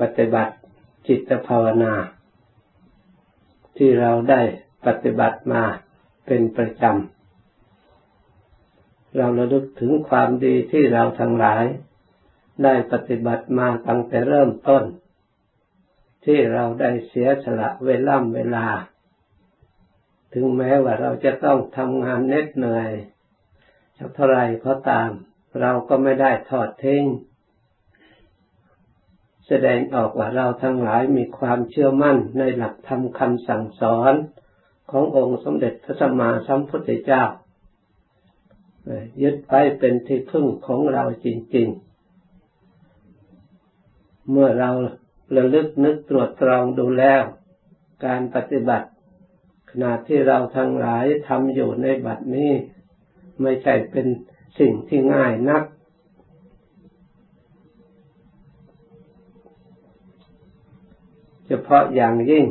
ปฏิบัติจิตภาวนา ที่เราได้ปฏิบัติมาเป็นประจำ เราระลึกถึงความดีที่เราทั้งหลาย ได้ปฏิบัติมาตั้งแต่เริ่มต้น ที่เราได้เสียสละเวล่ำเวลา ถึงแม้ว่าเราจะต้องทำงานเหน็ดเหนื่อยสักเท่าไรก็ตาม เราก็ไม่ได้ทอดทิ้ง แสดงออกว่าเราทั้งหลายมีความเชื่อมั่นในหลักธรรมคำสั่งสอนขององค์สมเด็จพระสัมมาสัมพุทธเจ้า ยึดไปเป็นที่พึ่งของเราจริง ๆ เมื่อเราระลึกนึกตรวจตรองดูแล้ว การปฏิบัติ ขณะที่เราทั้งหลายทำอยู่ในบัดนี้ ไม่ใช่เป็นสิ่งที่ง่ายนัก เฉพาะอย่างยิ่ง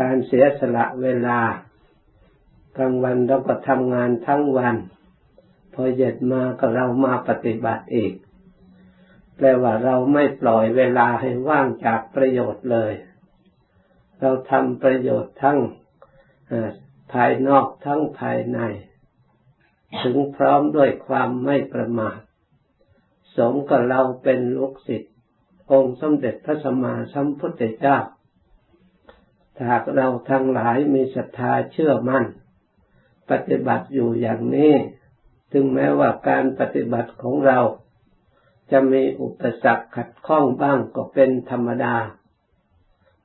การเสียสละเวลากลางวันเราก็ทำงานทั้งวัน พอเย็นมาก็เรามาปฏิบัติอีก แปลว่าเราไม่ปล่อยเวลาให้ว่างจากประโยชน์เลย เราทำประโยชน์ทั้งภายนอกทั้งภายใน ถึงพร้อมด้วยความไม่ประมาท สมกับเราเป็นลูกศิษย์ องค์สมเด็จพระสัมมาสัมพุทธเจ้าหากเราทั้งหลายมีศรัทธาเชื่อมั่น ปฏิบัติอยู่อย่างนี้ ถึงแม้ว่าการปฏิบัติของเรา จะมีอุปสรรคขัดข้องบ้างก็เป็นธรรมดา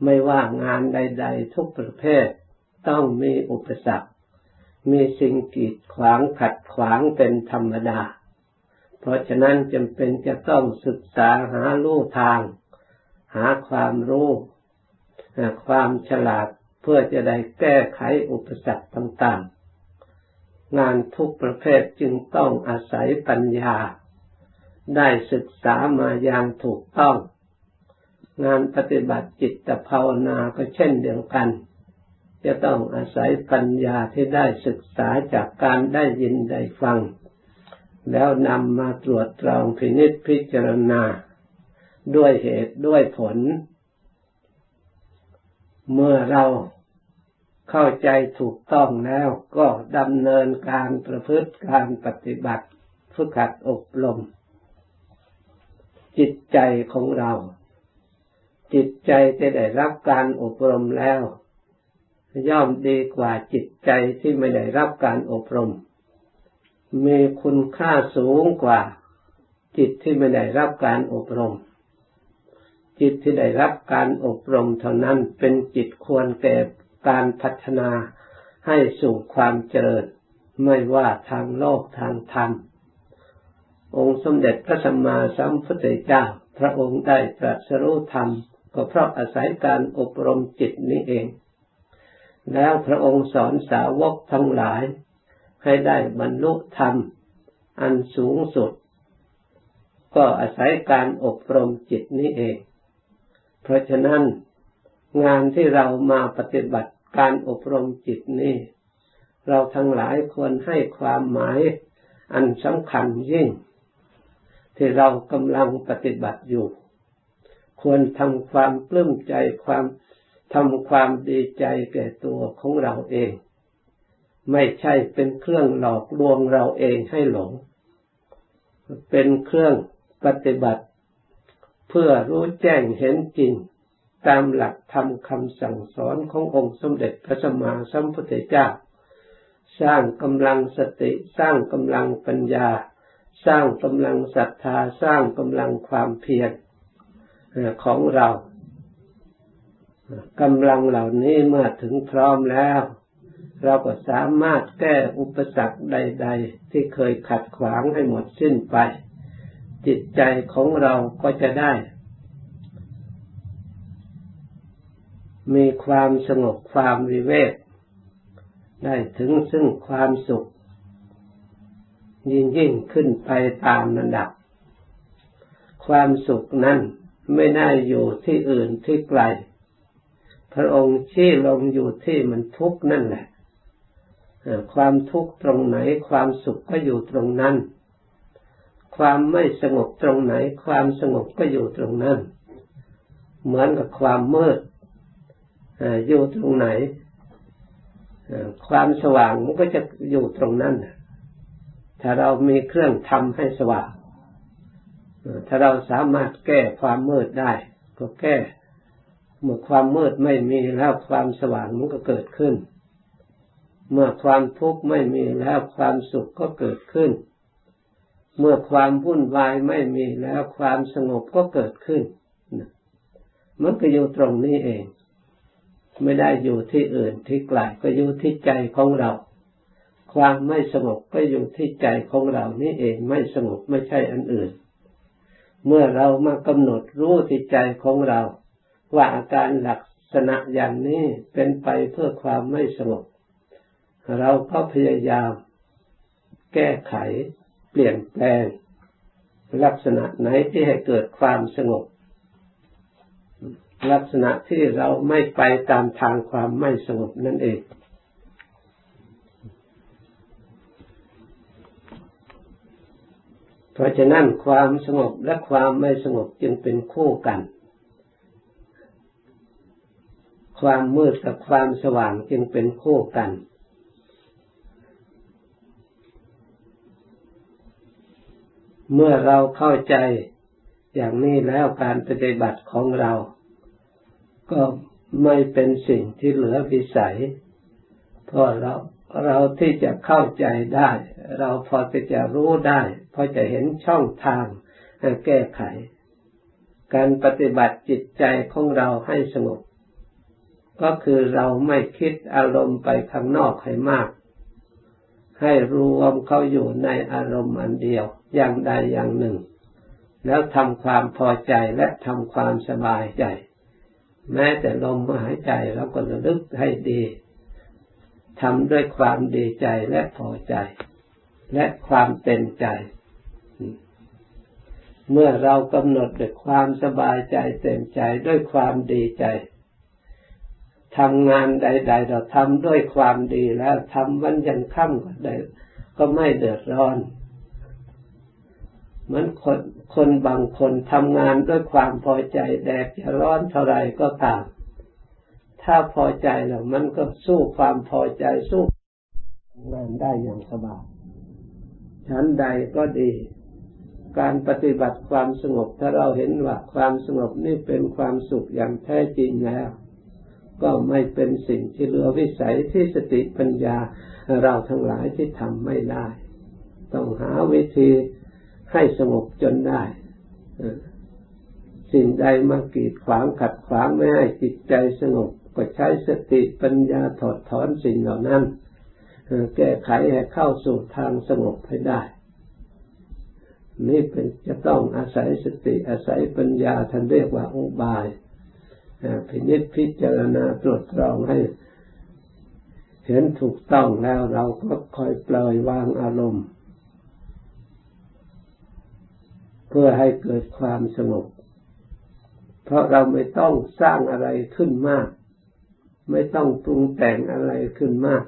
ไม่ว่างานใด ๆ ทุกประเภทต้องมีอุปสรรค มีสิ่งกีดขวางขัดขวางเป็นธรรมดา เพราะฉะนั้นจำเป็นจะต้องศึกษาหาลู่ทาง หาความรู้ความฉลาดเพื่อจะได้แก้ไขอุปสรรคต่างๆ งานทุกประเภทจึงต้องอาศัยปัญญา ได้ศึกษามาอย่างถูกต้อง งานปฏิบัติจิตภาวนาก็เช่นเดียวกัน จะต้องอาศัยปัญญาที่ได้ศึกษาจากการได้ยินได้ฟัง แล้วนำมาตรวจตรองพินิจพิจารณา ด้วยเหตุด้วยผล เมื่อเราเข้าใจถูกต้องแล้วก็ดำเนินการประพฤติการปฏิบัติฝึกหัดอบรม จิตใจของเรา จิตใจจะได้รับการอบรมแล้ว ย่อมดีกว่าจิตใจที่ไม่ได้รับการอบรม มีคุณค่าสูงกว่า จิตที่ไม่ได้รับการอบรม จิตที่ได้รับการอบรมเท่านั้นเป็นจิตควรแก่การพัฒนาให้สู่ความเจริญ ไม่ว่าทางโลกทางธรรม องค์สมเด็จพระสัมมาสัมพุทธเจ้า พระองค์ได้ตรัสรู้ธรรม ก็เพราะอาศัยการอบรมจิตนี้เอง แล้วพระองค์สอนสาวกทั้งหลาย ให้ได้บรรลุธรรม อันสูงสุด ก็อาศัยการอบรมจิตนี้เอง เพราะฉะนั้น งานที่เรามาปฏิบัติการอบรมจิตนี้ เราทั้งหลายควรให้ความหมายอันสำคัญยิ่ง ที่เรากำลังปฏิบัติอยู่ ควรทำความปลื้มใจความทำความดีใจแก่ตัวของเราเอง ไม่ใช่เป็นเครื่องหลอกลวงเราเองให้หลง เป็นเครื่องปฏิบัติ เพื่อรู้แจ้งเห็นจริง ตามหลักธรรมคำสั่งสอนขององค์สมเด็จพระสัมมาสัมพุทธเจ้า สร้างกำลังสติ สร้างกำลังปัญญา สร้างกำลังศรัทธา สร้างกำลังความเพียรของเรากำลังเหล่านี้เมื่อถึงพร้อมแล้ว เราก็สามารถแก้อุปสรรคใด ๆ ที่เคยขัดขวางให้หมดสิ้นไป จิตใจของเราก็จะได้ มีความสงบความวิเวกได้ถึงซึ่งความสุข ยิ่งยิ่งขึ้นไปตามระดับ ความสุขนั้นไม่ได้อยู่ที่อื่นที่ไกล พระองค์ชี้ลงอยู่ที่มันทุกข์นั่นแหละ ความทุกข์ตรงไหน ความสุขก็อยู่ตรงนั้น ความไม่สงบตรงไหน ความสงบก็อยู่ตรงนั้น เหมือนกับความมืดอยู่ตรงไหนความสว่างมันก็จะอยู่ตรงนั้น ถ้าเรามีเครื่องทำให้สว่าง ถ้าเราสามารถแก้ความมืดได้ ก็แก้ เมื่อความมืดไม่มีแล้วความสว่างมันก็เกิดขึ้น เมื่อความทุกข์ไม่มีแล้วความสุขก็เกิดขึ้น เมื่อความวุ่นวายไม่มีแล้วความสงบก็เกิดขึ้น มันก็อยู่ตรงนี้เอง ไม่ได้อยู่ที่อื่นที่ไกลก็อยู่ที่ใจของเรา ความไม่สงบก็อยู่ที่ใจของเรานี่เองไม่สงบไม่ใช่อันอื่น เมื่อเรามากำหนดรู้ที่ใจของเรา ว่าอาการลักษณะอย่างนี้เป็นไปเพื่อความไม่สงบ เราก็พยายามแก้ไข เปลี่ยนแปลง ลักษณะไหนที่ให้เกิดความสงบ ลักษณะที่เราไม่ไปตามทางความไม่สงบนั่นเองเพราะฉะนั้นความสงบและความไม่สงบจึงเป็นคู่กัน ความมืดกับความสว่างจึงเป็นคู่กัน เมื่อเราเข้าใจอย่างนี้แล้วการปฏิบัติของเรา ก็ไม่เป็นสิ่งที่เหลือวิสัยเพราะเราเราที่จะเข้าใจได้ เราพอที่จะรู้ได้พอจะเห็นช่องทางแก้ไข การปฏิบัติจิตใจของเราให้สงบก็คือเราไม่คิดอารมณ์ไปข้างนอกให้มาก ให้รวมเขาอยู่ในอารมณ์อันเดียว อย่างใดอย่างหนึ่ง แล้วทำความพอใจและทำความสบายใจ แม้แต่ลมหายใจเราก็ระลึกให้ดีทำด้วยความดีใจและพอใจ และความเต็มใจ เมื่อเรากำหนดด้วยความสบายใจเต็มใจด้วยความดีใจ ทำงานใด ๆ เราทำด้วยความดีแล้วทำวันยันค่ำก็ได้ก็ไม่เดือดร้อนเหมือนคนคนบางคนทำงานด้วยความพอใจแดดจะร้อนเท่าไรก็ตาม ถ้าพอใจแล้วมันก็สู้ความพอใจสู้งานได้อย่างสบายชั้นใดก็ดี การปฏิบัติความสงบถ้าเราเห็นว่าความสงบนี่เป็นความสุขอย่างแท้จริงแล้ว ก็ไม่เป็นสิ่งที่เหลือวิสัยที่สติปัญญาเราทั้งหลายที่ทำไม่ได้ ต้องหาวิธีให้สงบจนได้ สิ่งใดมากีดขวางขัดขวางไม่ให้จิตใจสงบ ก็ใช้สติปัญญาถอดถอนสิ่งเหล่านั้น แก้ไขให้เข้าสู่ทางสงบให้ได้ นี่เป็นจะต้องอาศัยสติอาศัยปัญญาท่านเรียกว่าอุบาย พินิจพิจารณาตรวจตรองให้ เห็นถูกต้องแล้วเราก็คอยปล่อยวางอารมณ์ เพื่อให้เกิดความสงบ เพราะเราไม่ต้องสร้างอะไรขึ้นมาก ไม่ต้องปรุงแต่งอะไรขึ้นมาก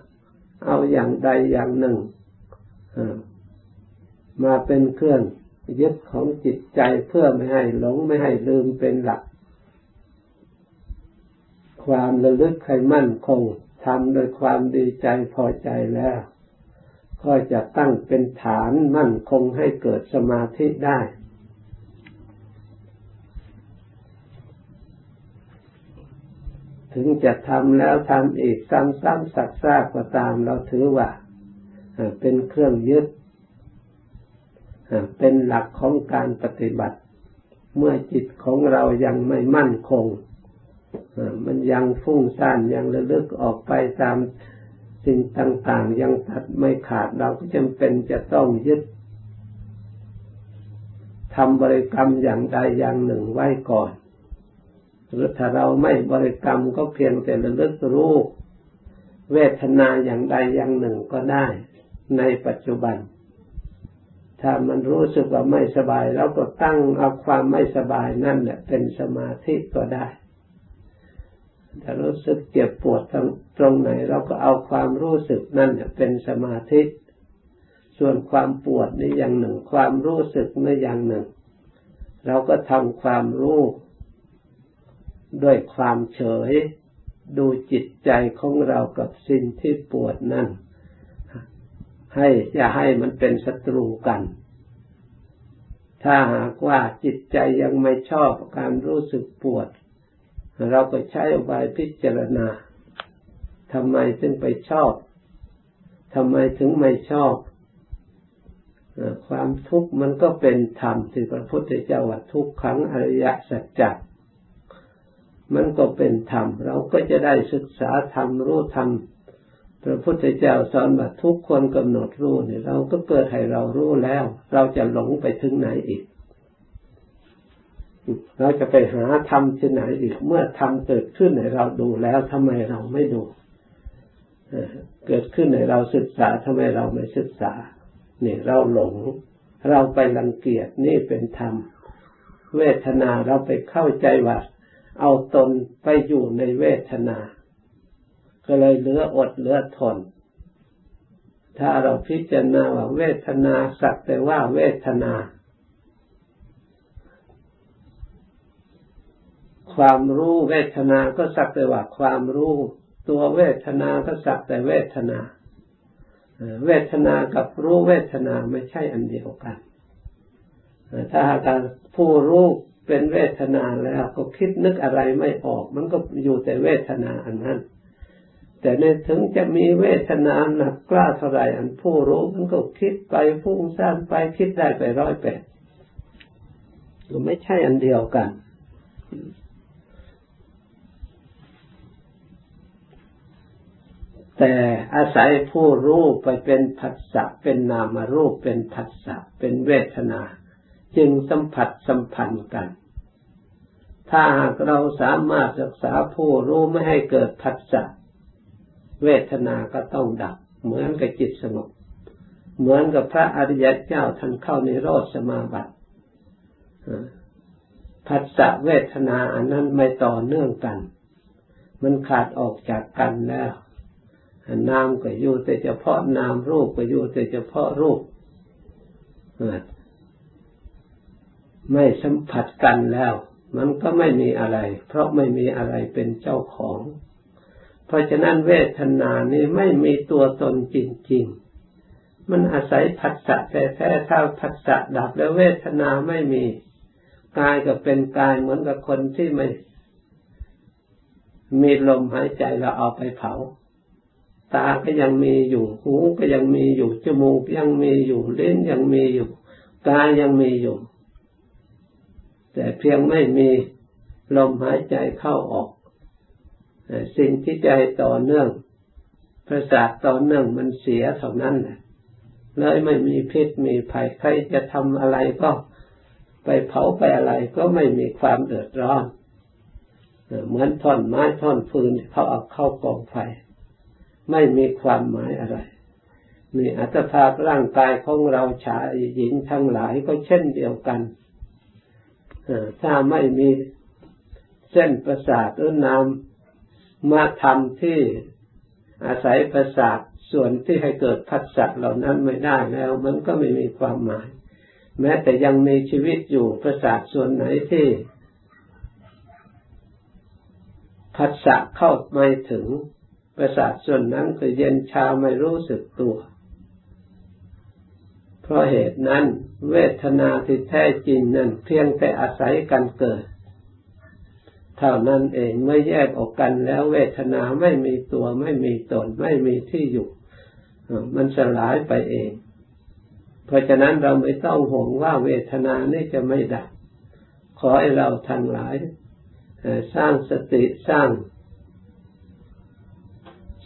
เอาอย่างใดอย่างหนึ่งมาเป็นเครื่องยึดของจิตใจเพื่อไม่ให้หลงไม่ให้ลืมเป็นหลัก ความระลึกให้มั่นคงทำโดยความดีใจพอใจแล้ว ก็จะตั้งเป็นฐานมั่นคงให้เกิดสมาธิได้ ถึงจะทำแล้วทำอีกซ้ำๆสักซากก็ตามเราถือว่าเป็นเครื่องยึดเป็นหลักของการปฏิบัติ เมื่อจิตของเรายังไม่มั่นคง มันยังฟุ้งซ่านยังระลึกออกไปตามสิ่งต่างๆ ยังตัดไม่ขาดเราก็จำเป็นจะต้องยึดทำบริกรรมอย่างใดอย่างหนึ่งไว้ก่อน หรือถ้าเราไม่บริกรรมก็เพียงแต่ระลึกรู้เวทนาอย่างใดอย่างหนึ่งก็ได้ในปัจจุบัน ถ้ามันรู้สึกว่าไม่สบายเราก็ตั้งเอาความไม่สบายนั่นแหละเป็นสมาธิก็ได้ ถ้ารู้สึกเจ็บปวดตรงไหน เราก็เอาความรู้สึกนั่นเป็นสมาธิ ส่วนความปวดในอย่างหนึ่ง ความรู้สึกในอย่างหนึ่ง เราก็ทำความรู้ด้วยความเฉย ดูจิตใจของเรากับสิ่งที่ปวดนั่น ให้อย่าให้มันเป็นศัตรูกัน ถ้าหากว่าจิตใจยังไม่ชอบการรู้สึกปวด เราก็ใช้อบายพิจารณาทำไมถึงไปชอบทำไมถึงไม่ชอบ ความทุกข์มันก็เป็นธรรมที่พระพุทธเจ้าว่าทุกขังอริยสัจจมันก็เป็นธรรม เราก็จะได้ศึกษาธรรมรู้ธรรมพระพุทธเจ้าสอนว่าทุกคนกำหนดรู้เนี่ยเราก็เกิดให้เรารู้แล้ว เราจะหลงไปถึงไหนอีก เราจะไปหาธรรมที่ไหนอีกเมื่อธรรมเกิดขึ้นในเราดูแล้วทำไมเราไม่ดูเกิดขึ้นในเราศึกษาทำไมเราไม่ศึกษานี่เราหลง เราไปรังเกียจนี่เป็นธรรม เวทนาเราไปเข้าใจว่าเอาตนไปอยู่ในเวทนา ก็เลยเหลืออดเหลือทน ถ้าเราพิจารณาว่าเวทนาสักแต่ว่าเวทนา ความรู้เวทนาก็สักแต่ว่าความรู้ ตัวเวทนาก็สักแต่เวทนา เวทนากับรู้เวทนาไม่ใช่อันเดียวกัน ถ้าหากผู้รู้เป็นเวทนาแล้วก็คิดนึกอะไรไม่ออก มันก็อยู่แต่เวทนาอันนั้น แต่ในถึงจะมีเวทนาหนักกล้าเท่าไรอันผู้รู้มันก็คิดไปพุ่งสร้างไปคิดได้ไปร้อยแปดก็ไม่ใช่อันเดียวกัน แต่อาศัยผู้รู้ไปเป็นผัสสะเป็นนามรูปเป็นผัสสะเป็นเวทนา จึงสัมผัสสัมพันธ์กัน ถ้าหากเราสามารถรักษาผู้รู้ไม่ให้เกิดผัสสะเวทนาก็ต้องดับ เหมือนกับจิตสงบเหมือนกับพระอริยเจ้าท่านเข้าในโรสมาบัติผัสสะเวทนาอันนั้นไม่ต่อเนื่องกัน มันขาดออกจากกันแล้ว นามก็อยู่แต่เฉพาะนามรูปก็อยู่แต่เฉพาะรูปไม่สัมผัสกันแล้ว มันก็ไม่มีอะไร เพราะไม่มีอะไรเป็นเจ้าของ เพราะฉะนั้นเวทนานี้ไม่มีตัวตนจริง ๆ มันอาศัยผัสสะแต่แท้ถ้าผัสสะดับแล้วเวทนาไม่มีกายก็เป็นกายเหมือนกับคนที่ไม่มีลมหายใจเราเอาไปเผา ตาก็ยังมีอยู่ หูก็ยังมีอยู่ จมูกยังมีอยู่เล่นยังมีอยู่ กายยังมีอยู่ แต่เพียงไม่มีลมหายใจเข้าออก สิ่งที่ใจต่อเนื่อง ประสาทต่อเนื่องมันเสียเท่านั้นแหละเลยไม่มีพิษมีภัยใครจะทำอะไรก็ไปเผาไปอะไรก็ไม่มีความเดือดร้อน เหมือนท่อนไม้ท่อนฟืนเขาเอาเข้ากองไฟ ไม่มีความหมายอะไรมีอัตภาพร่างกายของเราชายหญิงทั้งหลายก็เช่นเดียวกันถ้าไม่มีเส้นประสาทหรือนามมาทำที่อาศัยประสาทส่วนที่ให้เกิดพัสสะเหล่านั้นไม่ได้แล้ว มันก็ไม่มีความหมาย แม้แต่ยังมีชีวิตอยู่ประสาทส่วนไหนที่พัสสะเข้าไม่ถึง ประสาทส่วนนั้นก็เย็นชาไม่รู้สึกตัว เพราะเหตุนั้น เวทนาที่แท้จริงนั้นเพียงแต่อาศัยกันเกิด เท่านั้นเองไม่แยกออกกันแล้วเวทนาไม่มีตัวไม่มีตนไม่มีที่อยู่ มันสลายไปเอง เพราะฉะนั้นเราไม่ต้องห่วงว่าเวทนานี่จะไม่ดับขอให้เราทั้งหลายสร้างสติสร้าง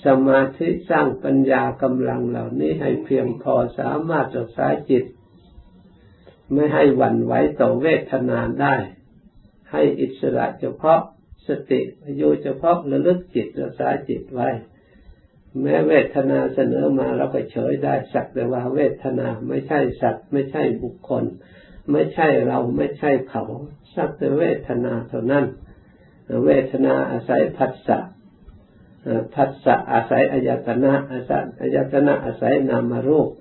สมาธิสร้างปัญญากำลังเหล่านี้ให้เพียงพอสามารถรักษาจิต ไม่ให้หวั่นไหวต่อเวทนาได้ ให้อิสระเฉพาะสติอยู่เฉพาะระลึกจิตรักษาจิตไว้ แม้เวทนาเสนอมาเราก็เฉยได้สักแต่ว่าเวทนาไม่ใช่สัตว์ ไม่ใช่บุคคล ไม่ใช่เราไม่ใช่เขา สักแต่เวทนาเท่านั้น เวทนาอาศัยผัสสะ พัสสะอาศัยอายตนะอาศัยอายตนะอาศัยนามรูป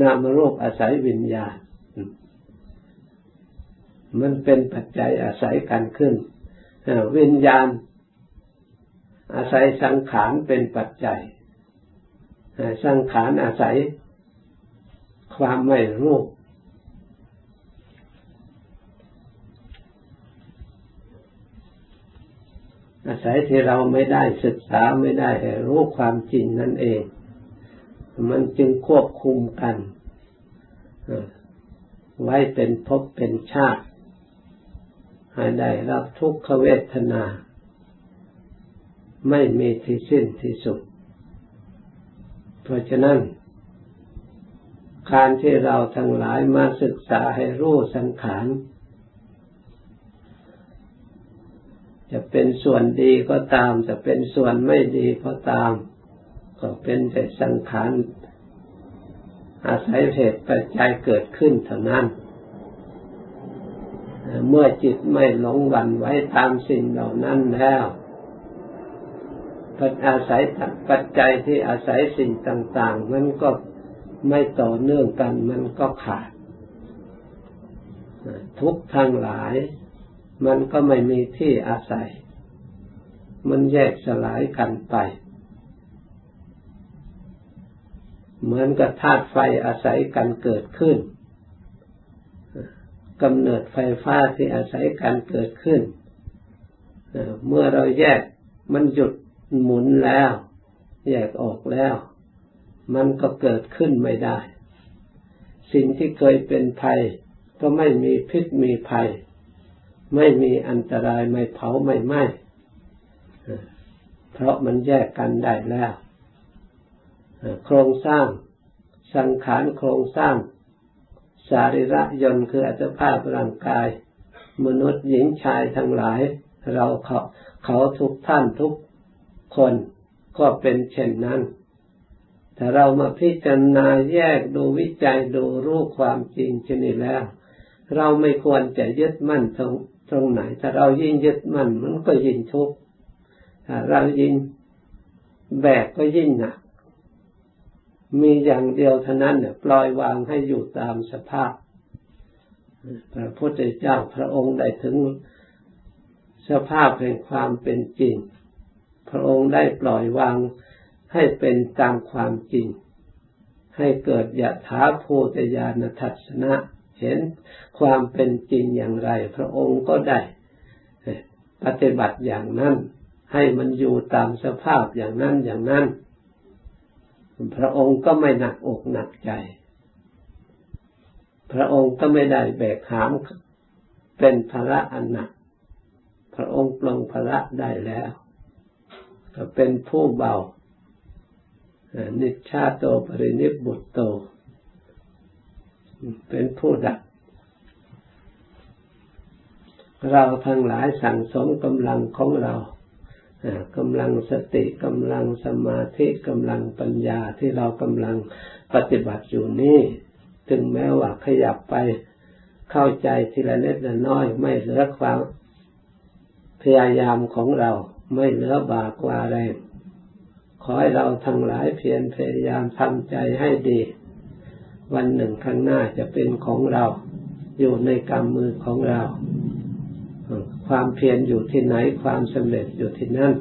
นามรูปอาศัยวิญญาณ มันเป็นปัจจัยอาศัยกันขึ้นวิญญาณ อาศัยสังขารเป็นปัจจัย สังขารอาศัยความไม่รู้ อาศัยที่เราไม่ได้ศึกษาไม่ได้รู้ความจริงนั่นเอง มันจึงควบคุมกันไว้เป็นภพเป็นชาติให้ได้รับทุกขเวทนา ไม่มีที่สิ้นที่สุด เพราะฉะนั้น การที่เราทั้งหลายมาศึกษาให้รู้สังขาร จะเป็นส่วนดีก็ตาม จะเป็นส่วนไม่ดีก็ตาม ก็เป็นแต่สังขารอาศัยเหตุปัจจัยเกิดขึ้นเท่านั้น เมื่อจิตไม่หลงหวั่นไว้ตามสิ่งเหล่านั้นแล้วปัจอาศัยปัจจัยที่อาศัยสิ่งต่าง ๆ มันก็ไม่ต่อเนื่องกัน มันก็ขาด ทุกทางหลาย มันก็ไม่มีที่อาศัย มันแยกสลายกันไป เหมือนกับธาตุไฟอาศัยกันเกิดขึ้นกำเนิดไฟฟ้าที่อาศัยการเกิดขึ้น เมื่อเราแยกมันหยุดหมุนแล้ว แยกออกแล้ว มันก็เกิดขึ้นไม่ได้ สิ่งที่เคยเป็นภัยก็ไม่มีพิษมีภัย ไม่มีอันตรายไม่เผาไม่ไหม้เพราะมันแยกกันได้แล้วโครงสร้างสังขารโครงสร้างสาริระยนคืออัตภาพร่างกาย มนุษย์หญิงชายทั้งหลาย เราเขาเขาทุกท่านทุกคนก็เป็นเช่นนั้นถ้าเรามาพิจารณาแยกดูวิจัยดูรู้ความจริงชนิดแล้ว เราไม่ควรจะยึดมั่น ตรงไหน ถ้าเรายิ่งยึดมันมันก็ยิ่งทุกข์ถ้าเรายิ่งแบกก็ยิ่งหนัก มีอย่างเดียวเท่านั้นเนี่ยปล่อยวางให้อยู่ตามสภาพ พระพุทธเจ้าพระองค์ได้ถึงสภาพแห่งความเป็นจริง พระองค์ได้ปล่อยวางให้เป็นตามความจริง ให้เกิดยถาภูตยานทัศนะ เห็นความเป็นจริงอย่างไร พระองค์ก็ได้ปฏิบัติอย่างนั้น ให้มันอยู่ตามสภาพอย่างนั้นอย่างนั้น พระองค์ก็ไม่หนักอกหนักใจ พระองค์ก็ไม่ได้แบกหามเป็นภาระอันหนัก พระองค์ปลงภาระได้แล้ว ก็เป็นผู้เบา นิชาโตปรินิบุตโต เป็นผู้ดักเราทั้งหลายสั่งสมกำลังของเรากำลังสติกำลังสมาธิกำลังปัญญาที่เรากำลังปฏิบัติอยู่นี่ ถึงแม้ว่าขยับไปเข้าใจทีละเล็กละน้อยไม่เหลือความพยายามของเราไม่เหลือบากว่าแรงขอให้เราทั้งหลายเพียรพยายามทำใจให้ดี วันหนึ่งข้างหน้าจะเป็นของเราอยู่ในกำมือของเรา ความเพียรอยู่ที่ไหนความสำเร็จอยู่ที่นั่น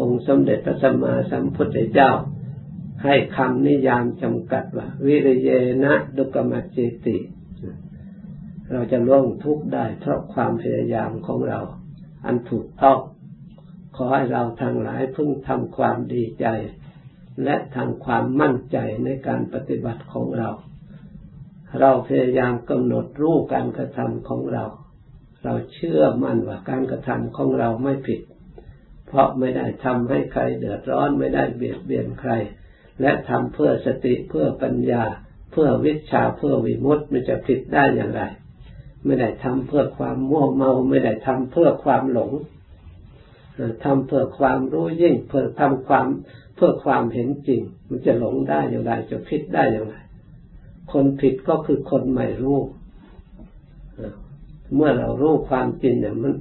องค์สมเด็จพระสัมมาสัมพุทธเจ้า ให้คำนิยามจำกัดว่า วิริเยนะดุกมัจเจติ เราจะล่วงทุกข์ได้เพราะความพยายามของเรา อันถูกต้อง ขอให้เราทางหลายพึ่งทำความดีใจ และทางความมั่นใจในการปฏิบัติของเรา เราพยายามกำหนดรู้การกระทำของเรา เราเชื่อมั่นว่าการกระทำของเราไม่ผิด เพราะไม่ได้ทำให้ใครเดือดร้อนไม่ได้เบียดเบียนใคร และทำเพื่อสติเพื่อปัญญา เพื่อวิชาเพื่อวิมุตติมันจะผิดได้อย่างไร ไม่ได้ทำเพื่อความมั่วเมา ไม่ได้ทำเพื่อความหลง ทำเพื่อความรู้ยิ่งเพื่อทำความเพื่อความเห็นจริง มันจะหลงได้อย่างไรจะผิดได้อย่างไร คนผิดก็คือคนไม่รู้เมื่อเรารู้ความจริงเนี่ยมัน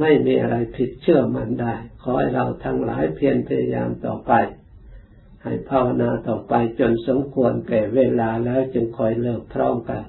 ไม่มีอะไรผิดเชื่อมันได้ ขอให้เราทั้งหลายเพียรพยายามต่อไป ให้ภาวนาต่อไปจนสมควรแก่เวลาแล้วจึงคอยเลิกพร้อมกัน